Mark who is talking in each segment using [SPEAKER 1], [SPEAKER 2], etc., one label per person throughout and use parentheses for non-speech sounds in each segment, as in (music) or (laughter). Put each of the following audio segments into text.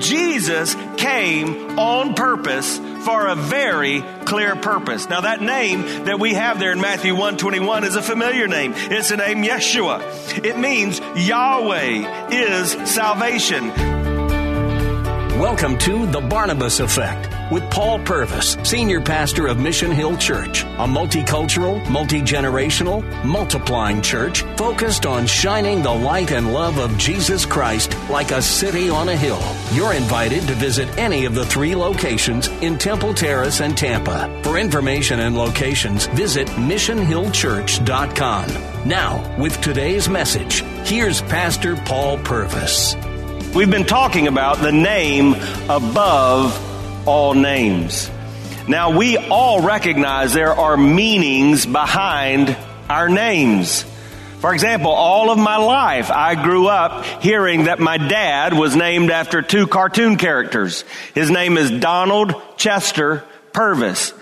[SPEAKER 1] Jesus came on purpose for a very clear purpose. Now that name that we have there in Matthew 121 is a familiar name. It's the name Yeshua. It means Yahweh is salvation.
[SPEAKER 2] Welcome to The Barnabas Effect with Paul Purvis, Senior Pastor of Mission Hill Church, a multicultural, multi generational, multiplying church focused on shining the light and love of Jesus Christ like a city on a hill. You're invited to visit any of the three locations in Temple Terrace and Tampa. For information and locations, visit missionhillchurch.com. Now, with today's message, here's Pastor Paul Purvis.
[SPEAKER 1] We've been talking about the name above all names. Now, we all recognize there are meanings behind our names. For example, all of my life, I grew up hearing that my dad was named after two cartoon characters. His name is Donald Chester Purvis.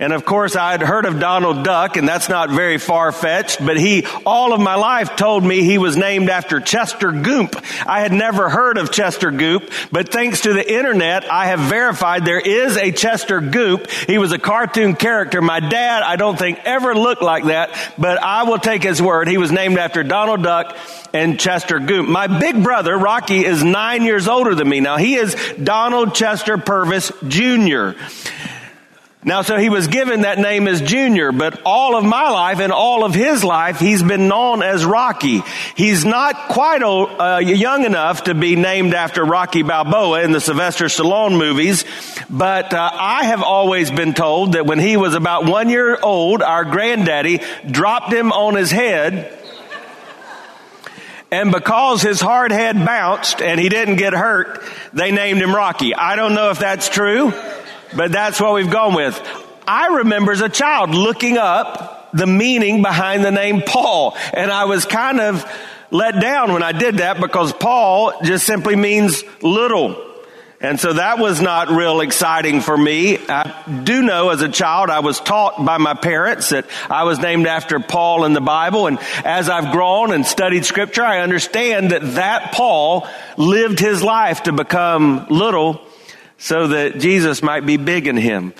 [SPEAKER 1] And of course, I had heard of Donald Duck, and that's not very far fetched, but he, all of my life, told me he was named after Chester Goop. I had never heard of Chester Goop, but thanks to the internet, I have verified there is a Chester Goop. He was a cartoon character. My dad, I don't think, ever looked like that, but I will take his word. He was named after Donald Duck and Chester Goop. My big brother, Rocky, is nine years older than me. Now, he is Donald Chester Purvis Jr. Now, so he was given that name as Junior, but all of my life and all of his life, he's been known as Rocky. He's not quite old, uh, young enough to be named after Rocky Balboa in the Sylvester Stallone movies, but uh, I have always been told that when he was about one year old, our granddaddy dropped him on his head and because his hard head bounced and he didn't get hurt, they named him Rocky. I don't know if that's true. But that's what we've gone with. I remember as a child looking up the meaning behind the name Paul. And I was kind of let down when I did that because Paul just simply means little. And so that was not real exciting for me. I do know as a child I was taught by my parents that I was named after Paul in the Bible. And as I've grown and studied scripture, I understand that that Paul lived his life to become little so that Jesus might be big in him.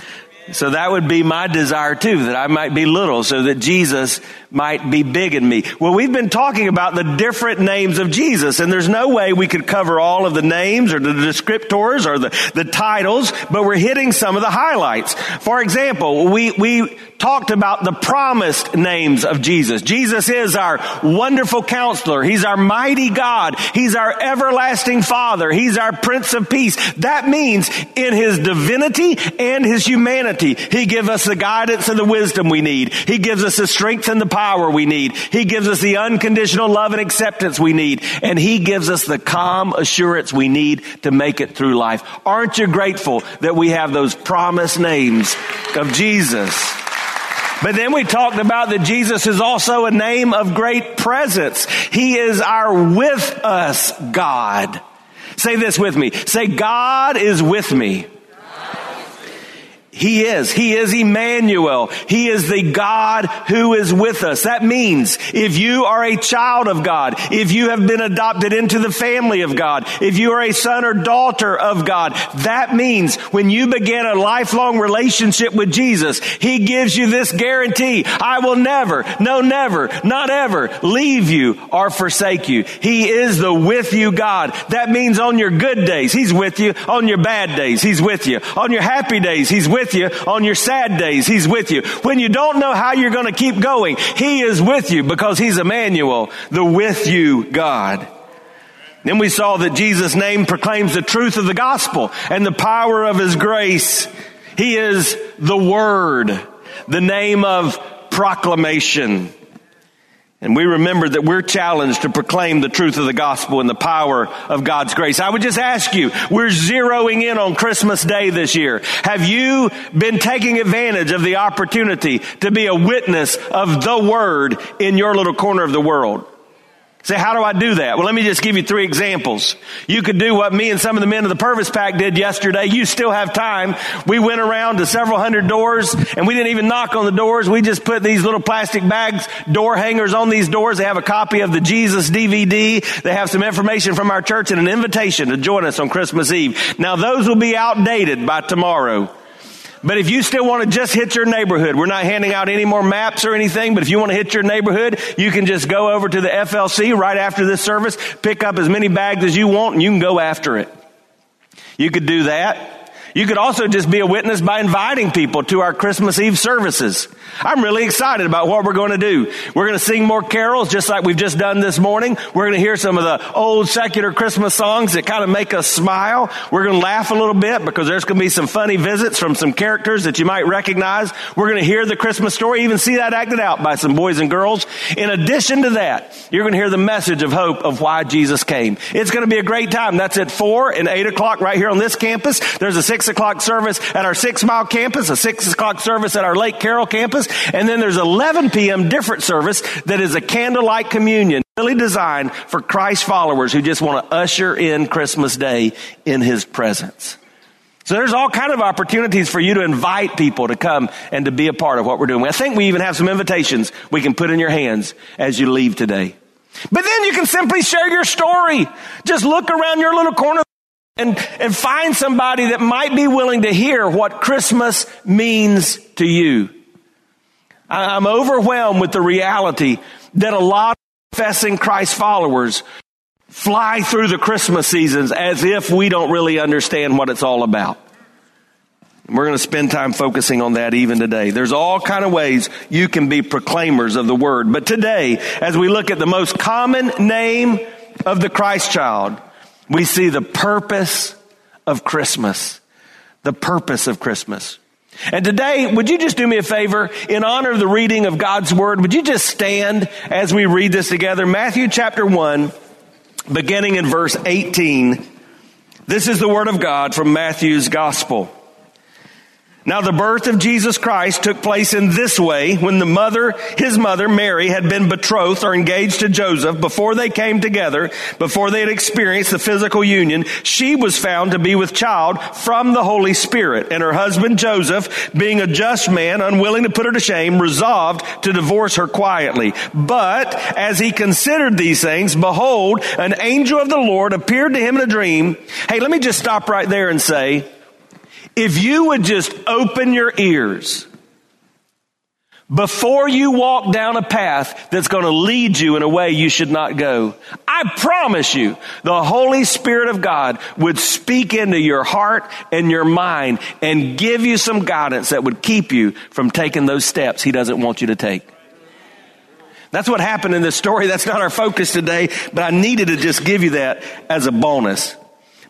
[SPEAKER 1] So that would be my desire too, that I might be little so that Jesus might be big in me. Well, we've been talking about the different names of Jesus and there's no way we could cover all of the names or the descriptors or the, the titles, but we're hitting some of the highlights. For example, we, we talked about the promised names of Jesus. Jesus is our wonderful counselor. He's our mighty God. He's our everlasting Father. He's our Prince of Peace. That means in His divinity and His humanity, He gives us the guidance and the wisdom we need. He gives us the strength and the power we need. He gives us the unconditional love and acceptance we need. And He gives us the calm assurance we need to make it through life. Aren't you grateful that we have those promised names of Jesus? But then we talked about that Jesus is also a name of great presence. He is our with us God. Say this with me. Say, God is with me. He is. He is Emmanuel. He is the God who is with us. That means if you are a child of God, if you have been adopted into the family of God, if you are a son or daughter of God, that means when you begin a lifelong relationship with Jesus, He gives you this guarantee. I will never, no never, not ever leave you or forsake you. He is the with you God. That means on your good days, He's with you. On your bad days, He's with you. On your happy days, He's with you. On your sad days, He's with you. When you don't know how you're going to keep going, He is with you because He's Emmanuel, the with you God. Then we saw that Jesus' name proclaims the truth of the gospel and the power of His grace. He is the Word, the name of proclamation. And we remember that we're challenged to proclaim the truth of the gospel and the power of God's grace. I would just ask you, we're zeroing in on Christmas Day this year. Have you been taking advantage of the opportunity to be a witness of the word in your little corner of the world? Say, how do I do that? Well, let me just give you three examples. You could do what me and some of the men of the Purvis Pack did yesterday. You still have time. We went around to several hundred doors and we didn't even knock on the doors. We just put these little plastic bags, door hangers on these doors. They have a copy of the Jesus DVD. They have some information from our church and an invitation to join us on Christmas Eve. Now those will be outdated by tomorrow. But if you still want to just hit your neighborhood, we're not handing out any more maps or anything, but if you want to hit your neighborhood, you can just go over to the FLC right after this service, pick up as many bags as you want, and you can go after it. You could do that. You could also just be a witness by inviting people to our Christmas Eve services. I'm really excited about what we're going to do. We're going to sing more carols just like we've just done this morning. We're going to hear some of the old secular Christmas songs that kind of make us smile. We're going to laugh a little bit because there's going to be some funny visits from some characters that you might recognize. We're going to hear the Christmas story, even see that acted out by some boys and girls. In addition to that, you're going to hear the message of hope of why Jesus came. It's going to be a great time. That's at four and eight o'clock right here on this campus. There's a six six o'clock service at our six mile campus, a six o'clock service at our Lake Carroll campus, and then there's 11 p.m. different service that is a candlelight communion really designed for Christ followers who just want to usher in Christmas Day in His presence. So there's all kind of opportunities for you to invite people to come and to be a part of what we're doing. I think we even have some invitations we can put in your hands as you leave today. But then you can simply share your story. Just look around your little corner and, and find somebody that might be willing to hear what Christmas means to you. I'm overwhelmed with the reality that a lot of professing Christ followers fly through the Christmas seasons as if we don't really understand what it's all about. We're going to spend time focusing on that even today. There's all kind of ways you can be proclaimers of the word. But today, as we look at the most common name of the Christ child, we see the purpose of Christmas. The purpose of Christmas. And today, would you just do me a favor in honor of the reading of God's Word? Would you just stand as we read this together? Matthew chapter 1, beginning in verse 18. This is the Word of God from Matthew's Gospel. Now the birth of Jesus Christ took place in this way when the mother, his mother, Mary, had been betrothed or engaged to Joseph before they came together, before they had experienced the physical union, she was found to be with child from the Holy Spirit. And her husband Joseph, being a just man, unwilling to put her to shame, resolved to divorce her quietly. But as he considered these things, behold, an angel of the Lord appeared to him in a dream. Hey, let me just stop right there and say, if you would just open your ears before you walk down a path that's going to lead you in a way you should not go, I promise you, the Holy Spirit of God would speak into your heart and your mind and give you some guidance that would keep you from taking those steps He doesn't want you to take. That's what happened in this story. That's not our focus today, but I needed to just give you that as a bonus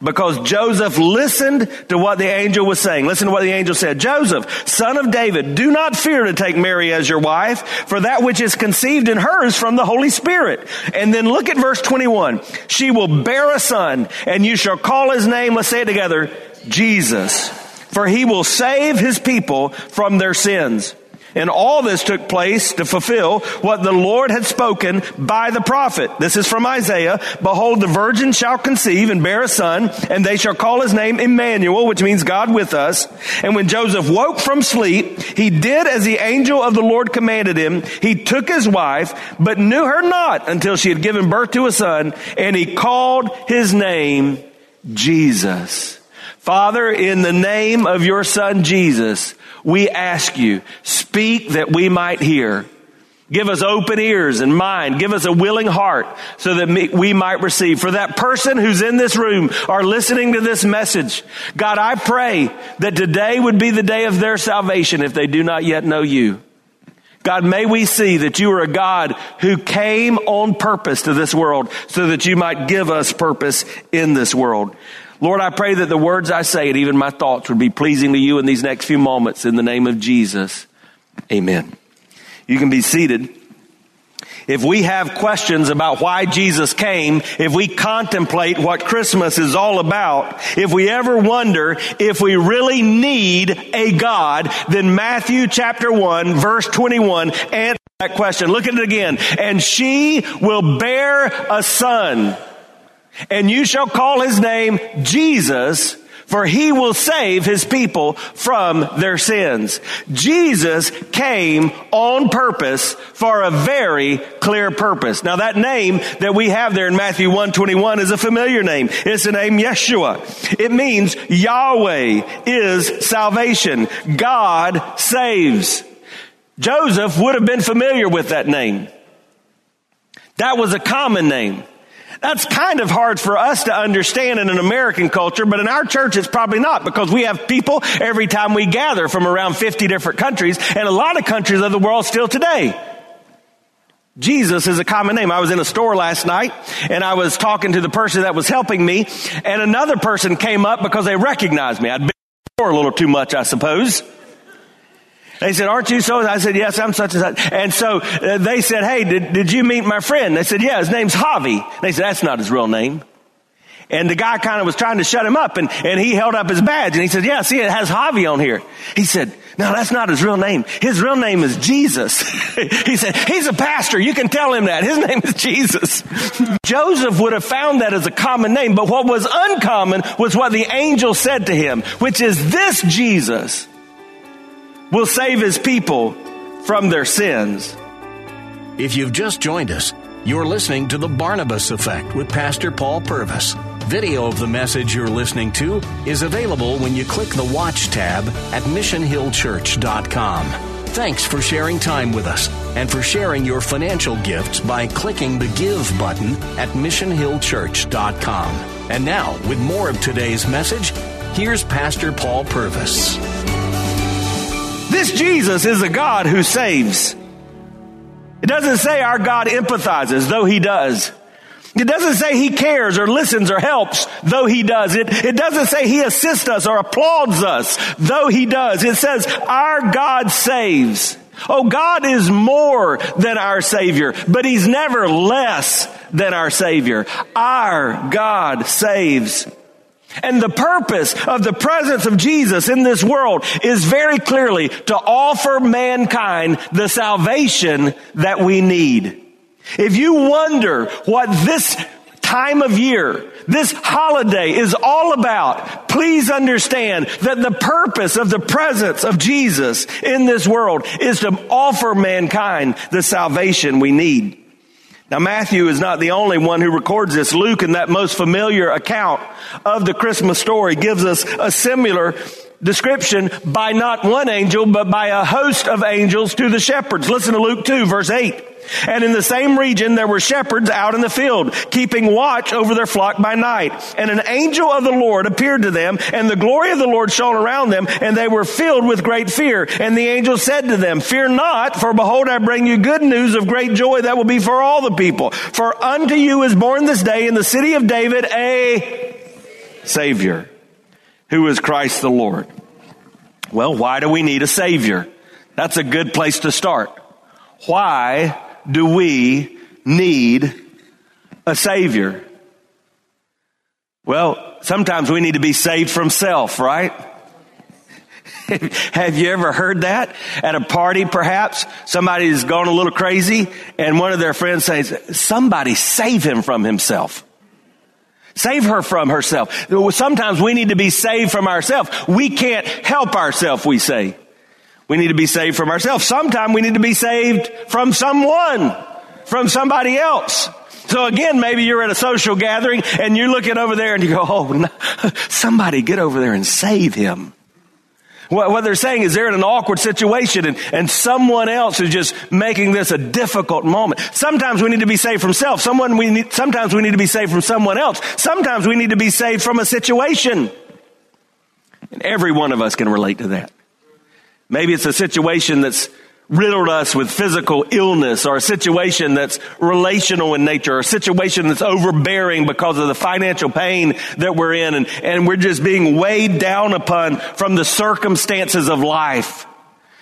[SPEAKER 1] because Joseph listened to what the angel was saying. Listen to what the angel said. Joseph, son of David, do not fear to take Mary as your wife, for that which is conceived in her is from the Holy Spirit. And then look at verse 21. She will bear a son, and you shall call his name, let's say it together, Jesus. For he will save his people from their sins. And all this took place to fulfill what the Lord had spoken by the prophet. This is from Isaiah. Behold, the virgin shall conceive and bear a son, and they shall call his name Emmanuel, which means God with us. And when Joseph woke from sleep, he did as the angel of the Lord commanded him. He took his wife, but knew her not until she had given birth to a son, and he called his name Jesus. Father, in the name of your son Jesus, we ask you, speak that we might hear. Give us open ears and mind. Give us a willing heart so that we might receive. For that person who's in this room or listening to this message, God, I pray that today would be the day of their salvation if they do not yet know you. God, may we see that you are a God who came on purpose to this world so that you might give us purpose in this world. Lord, I pray that the words I say and even my thoughts would be pleasing to you in these next few moments in the name of Jesus. Amen. You can be seated. If we have questions about why Jesus came, if we contemplate what Christmas is all about, if we ever wonder if we really need a God, then Matthew chapter 1 verse 21 answers that question. Look at it again. And she will bear a son and you shall call his name Jesus for he will save his people from their sins. Jesus came on purpose for a very clear purpose. Now that name that we have there in Matthew 121 is a familiar name. It's the name Yeshua. It means Yahweh is salvation. God saves. Joseph would have been familiar with that name. That was a common name. That's kind of hard for us to understand in an American culture, but in our church it's probably not because we have people every time we gather from around 50 different countries and a lot of countries of the world still today. Jesus is a common name. I was in a store last night and I was talking to the person that was helping me and another person came up because they recognized me. I'd been in the store a little too much, I suppose. They said, aren't you so? I said, yes, I'm such and such. And so uh, they said, hey, did, did you meet my friend? They said, yeah, his name's Javi. They said, that's not his real name. And the guy kind of was trying to shut him up and, and he held up his badge and he said, yeah, see, it has Javi on here. He said, no, that's not his real name. His real name is Jesus. (laughs) he said, he's a pastor. You can tell him that. His name is Jesus. (laughs) Joseph would have found that as a common name, but what was uncommon was what the angel said to him, which is this Jesus will save his people from their sins.
[SPEAKER 2] If you've just joined us, you're listening to The Barnabas Effect with Pastor Paul Purvis. Video of the message you're listening to is available when you click the Watch tab at missionhillchurch.com. Thanks for sharing time with us and for sharing your financial gifts by clicking the Give button at missionhillchurch.com. And now, with more of today's message, here's Pastor Paul Purvis.
[SPEAKER 1] This Jesus is a God who saves. It doesn't say our God empathizes, though he does. It doesn't say he cares or listens or helps, though he does. It, it doesn't say he assists us or applauds us, though he does. It says our God saves. Oh, God is more than our Savior, but He's never less than our Savior. Our God saves. And the purpose of the presence of Jesus in this world is very clearly to offer mankind the salvation that we need. If you wonder what this time of year, this holiday is all about, please understand that the purpose of the presence of Jesus in this world is to offer mankind the salvation we need. Now Matthew is not the only one who records this. Luke in that most familiar account of the Christmas story gives us a similar description by not one angel, but by a host of angels to the shepherds. Listen to Luke 2 verse 8. And in the same region there were shepherds out in the field, keeping watch over their flock by night. And an angel of the Lord appeared to them, and the glory of the Lord shone around them, and they were filled with great fear. And the angel said to them, Fear not, for behold, I bring you good news of great joy that will be for all the people. For unto you is born this day in the city of David a Savior, who is Christ the Lord. Well, why do we need a Savior? That's a good place to start. Why do we need a Savior? Well, sometimes we need to be saved from self, right? (laughs) Have you ever heard that at a party perhaps? Somebody's gone a little crazy and one of their friends says, somebody save him from himself. Save her from herself. Sometimes we need to be saved from ourselves. We can't help ourselves, we say. We need to be saved from ourselves. Sometimes we need to be saved from someone, from somebody else. So again, maybe you're at a social gathering and you're looking over there and you go, oh, no, (laughs) somebody get over there and save him. What, they're saying is they're in an awkward situation and, and someone else is just making this a difficult moment. Sometimes we need to be saved from self. Someone we need, sometimes we need to be saved from someone else. Sometimes we need to be saved from a situation. And every one of us can relate to that. Maybe it's a situation that's riddled us with physical illness or a situation that's relational in nature or a situation that's overbearing because of the financial pain that we're in and, and we're just being weighed down upon from the circumstances of life.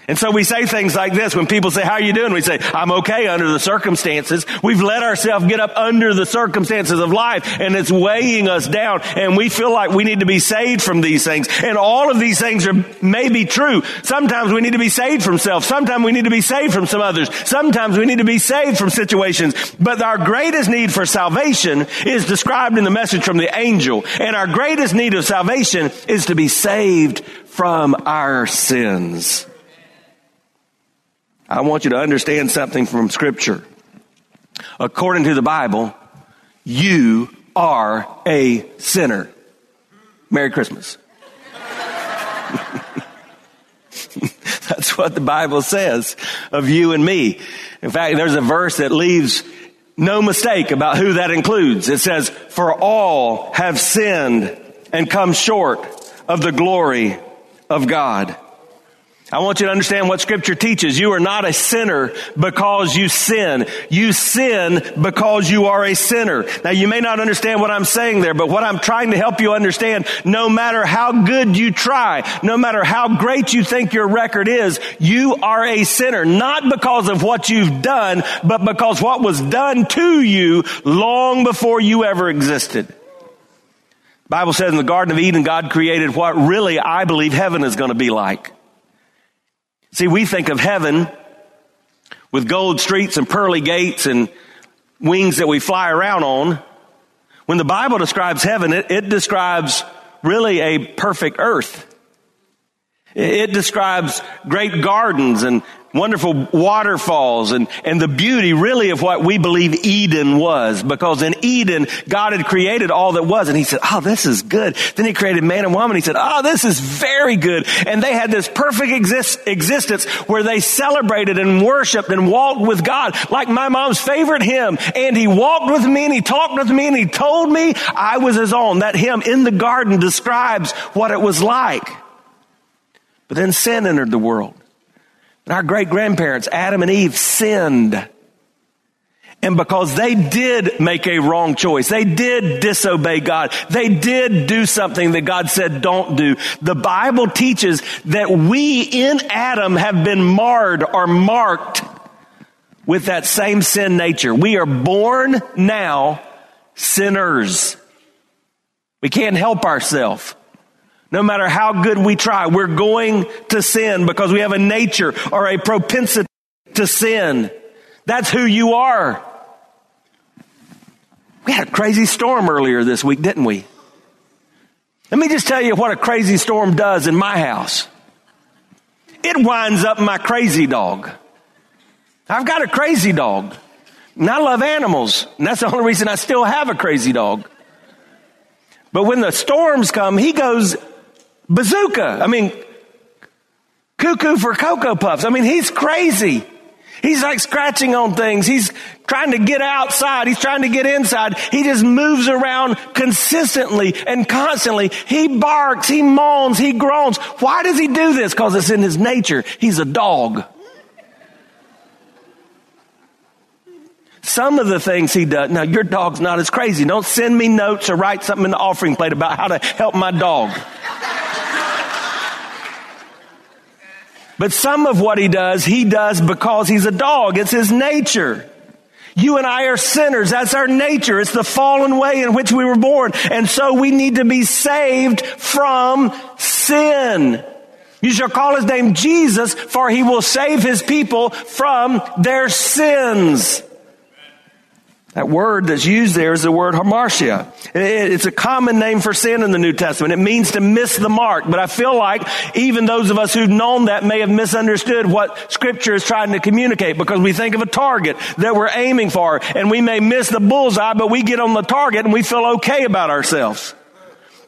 [SPEAKER 1] And so we say things like this when people say, how are you doing? We say, I'm okay under the circumstances. We've let ourselves get up under the circumstances of life and it's weighing us down and we feel like we need to be saved from these things. And all of these things are maybe true. Sometimes we need to be saved from self. Sometimes we need to be saved from some others. Sometimes we need to be saved from situations. But our greatest need for salvation is described in the message from the angel. And our greatest need of salvation is to be saved from our sins. I want you to understand something from Scripture. According to the Bible, you are a sinner. Merry Christmas. (laughs) That's what the Bible says of you and me. In fact, there's a verse that leaves no mistake about who that includes. It says, For all have sinned and come short of the glory of God. I want you to understand what scripture teaches. You are not a sinner because you sin. You sin because you are a sinner. Now you may not understand what I'm saying there, but what I'm trying to help you understand, no matter how good you try, no matter how great you think your record is, you are a sinner. Not because of what you've done, but because what was done to you long before you ever existed. The Bible says in the Garden of Eden, God created what really I believe heaven is going to be like. See, we think of heaven with gold streets and pearly gates and wings that we fly around on. When the Bible describes heaven, it, it describes really a perfect earth. It describes great gardens and wonderful waterfalls and, and the beauty really of what we believe Eden was. Because in Eden, God had created all that was and he said, oh, this is good. Then he created man and woman. He said, oh, this is very good. And they had this perfect exist, existence where they celebrated and worshiped and walked with God like my mom's favorite hymn. And he walked with me and he talked with me and he told me I was his own. That hymn in the garden describes what it was like. But then sin entered the world. Our great grandparents, Adam and Eve, sinned. And because they did make a wrong choice, they did disobey God, they did do something that God said don't do. The Bible teaches that we in Adam have been marred or marked with that same sin nature. We are born now sinners. We can't help ourselves. No matter how good we try, we're going to sin because we have a nature or a propensity to sin. That's who you are. We had a crazy storm earlier this week, didn't we? Let me just tell you what a crazy storm does in my house. It winds up my crazy dog. I've got a crazy dog. And I love animals. And that's the only reason I still have a crazy dog. But when the storms come, he goes bazooka. I mean, cuckoo for Cocoa Puffs. I mean, he's crazy. He's like scratching on things. He's trying to get outside. He's trying to get inside. He just moves around consistently and constantly. He barks, he moans, he groans. Why does he do this? Because it's in his nature. He's a dog. Some of the things he does, now your dog's not as crazy. Don't send me notes or write something in the offering plate about how to help my dog. But some of what he does, he does because he's a dog. It's his nature. You and I are sinners. That's our nature. It's the fallen way in which we were born. And so we need to be saved from sin. You shall call his name Jesus, for he will save his people from their sins. That word that's used there is the word hamartia. It's a common name for sin in the New Testament. It means to miss the mark. But I feel like even those of us who've known that may have misunderstood what scripture is trying to communicate because we think of a target that we're aiming for and we may miss the bullseye, but we get on the target and we feel okay about ourselves.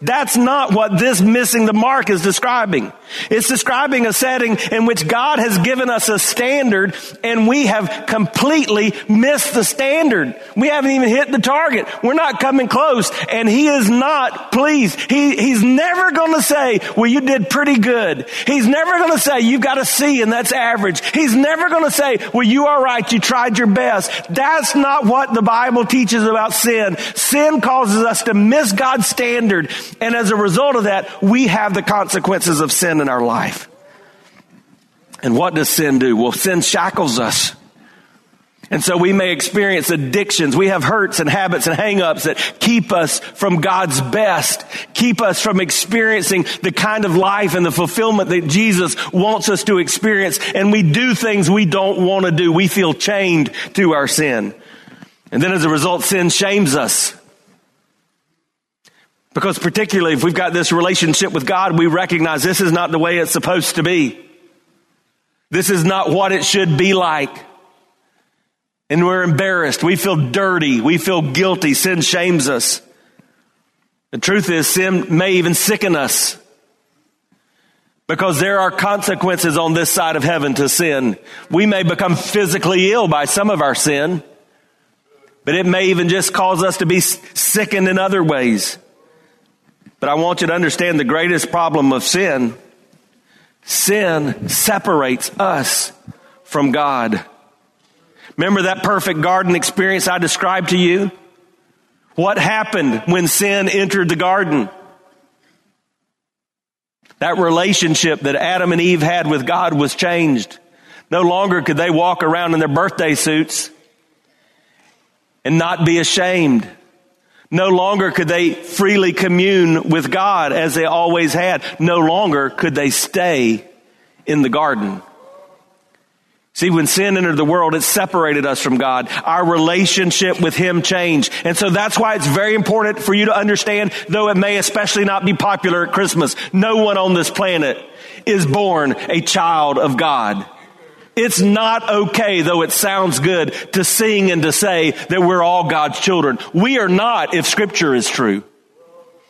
[SPEAKER 1] That's not what this missing the mark is describing. It's describing a setting in which God has given us a standard and we have completely missed the standard. We haven't even hit the target. We're not coming close and he is not pleased. He, he's never going to say, well, you did pretty good. He's never going to say, you've got a C and that's average. He's never going to say, well, you are right. You tried your best. That's not what the Bible teaches about sin. Sin causes us to miss God's standard and as a result of that, we have the consequences of sin in our life. And what does sin do? Well, sin shackles us. And so we may experience addictions. We have hurts and habits and hangups that keep us from God's best, keep us from experiencing the kind of life and the fulfillment that Jesus wants us to experience. And we do things we don't want to do. We feel chained to our sin. And then as a result, sin shames us. Because particularly if we've got this relationship with God, we recognize this is not the way it's supposed to be. This is not what it should be like. And we're embarrassed. We feel dirty. We feel guilty. Sin shames us. The truth is, sin may even sicken us. Because there are consequences on this side of heaven to sin. We may become physically ill by some of our sin, but it may even just cause us to be sickened in other ways. But I want you to understand the greatest problem of sin sin separates us from God. Remember that perfect garden experience I described to you? What happened when sin entered the garden? That relationship that Adam and Eve had with God was changed. No longer could they walk around in their birthday suits and not be ashamed. No longer could they freely commune with God as they always had. No longer could they stay in the garden. See, when sin entered the world, it separated us from God. Our relationship with Him changed. And so that's why it's very important for you to understand, though it may especially not be popular at Christmas, no one on this planet is born a child of God. It's not okay, though it sounds good, to sing and to say that we're all God's children. We are not if scripture is true.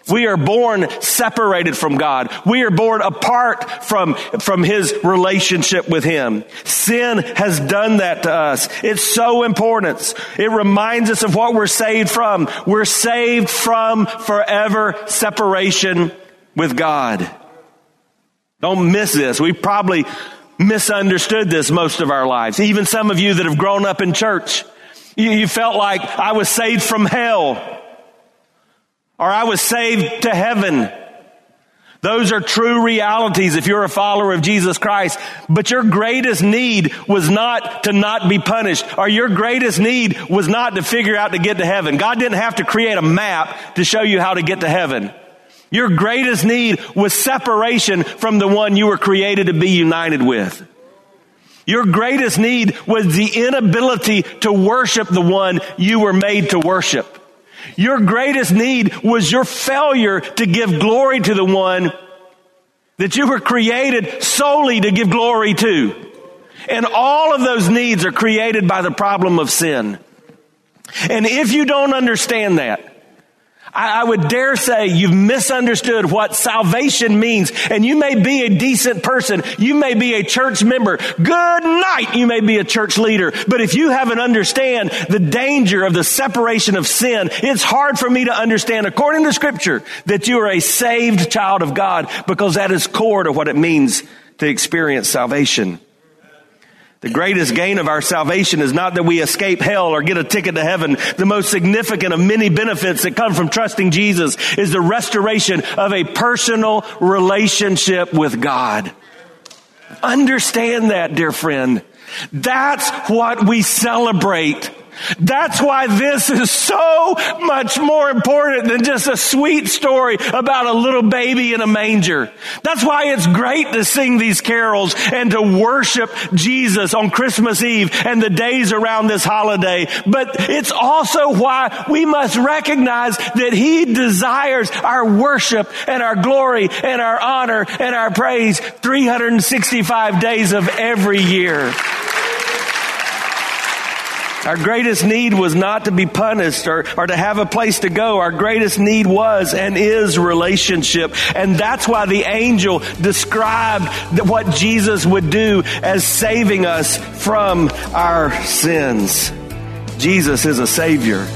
[SPEAKER 1] We are born separated from God. We are born apart from, from His relationship with Him. Sin has done that to us. It's so important. It reminds us of what we're saved from. We're saved from forever separation with God. Don't miss this. We probably misunderstood this most of our lives. Even some of you that have grown up in church, you, you felt like I was saved from hell or I was saved to heaven. Those are true realities if you're a follower of Jesus Christ. But your greatest need was not to not be punished, or your greatest need was not to figure out to get to heaven. God didn't have to create a map to show you how to get to heaven. Your greatest need was separation from the one you were created to be united with. Your greatest need was the inability to worship the one you were made to worship. Your greatest need was your failure to give glory to the one that you were created solely to give glory to. And all of those needs are created by the problem of sin. And if you don't understand that, I, I would dare say you've misunderstood what salvation means. And you may be a decent person. You may be a church member. Good night. You may be a church leader. But if you haven't understand the danger of the separation of sin, it's hard for me to understand, according to scripture, that you are a saved child of God because that is core to what it means to experience salvation. The greatest gain of our salvation is not that we escape hell or get a ticket to heaven. The most significant of many benefits that come from trusting Jesus is the restoration of a personal relationship with God. Understand that, dear friend. That's what we celebrate that's why this is so much more important than just a sweet story about a little baby in a manger. That's why it's great to sing these carols and to worship Jesus on Christmas Eve and the days around this holiday. But it's also why we must recognize that He desires our worship and our glory and our honor and our praise 365 days of every year. Our greatest need was not to be punished or, or to have a place to go. Our greatest need was and is relationship. And that's why the angel described what Jesus would do as saving us from our sins. Jesus is a savior.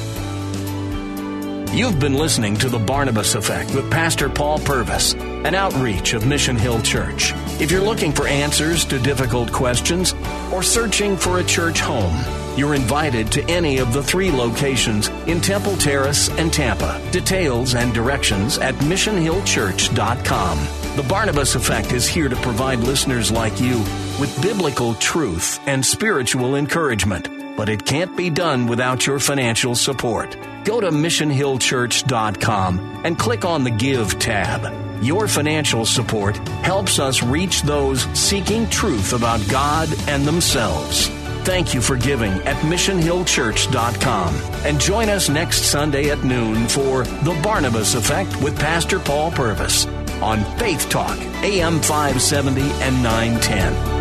[SPEAKER 2] You've been listening to The Barnabas Effect with Pastor Paul Purvis, an outreach of Mission Hill Church. If you're looking for answers to difficult questions or searching for a church home, you're invited to any of the three locations in Temple Terrace and Tampa. Details and directions at missionhillchurch.com. The Barnabas Effect is here to provide listeners like you with biblical truth and spiritual encouragement, but it can't be done without your financial support. Go to missionhillchurch.com and click on the Give tab. Your financial support helps us reach those seeking truth about God and themselves. Thank you for giving at missionhillchurch.com. And join us next Sunday at noon for The Barnabas Effect with Pastor Paul Purvis on Faith Talk, AM 570 and 910.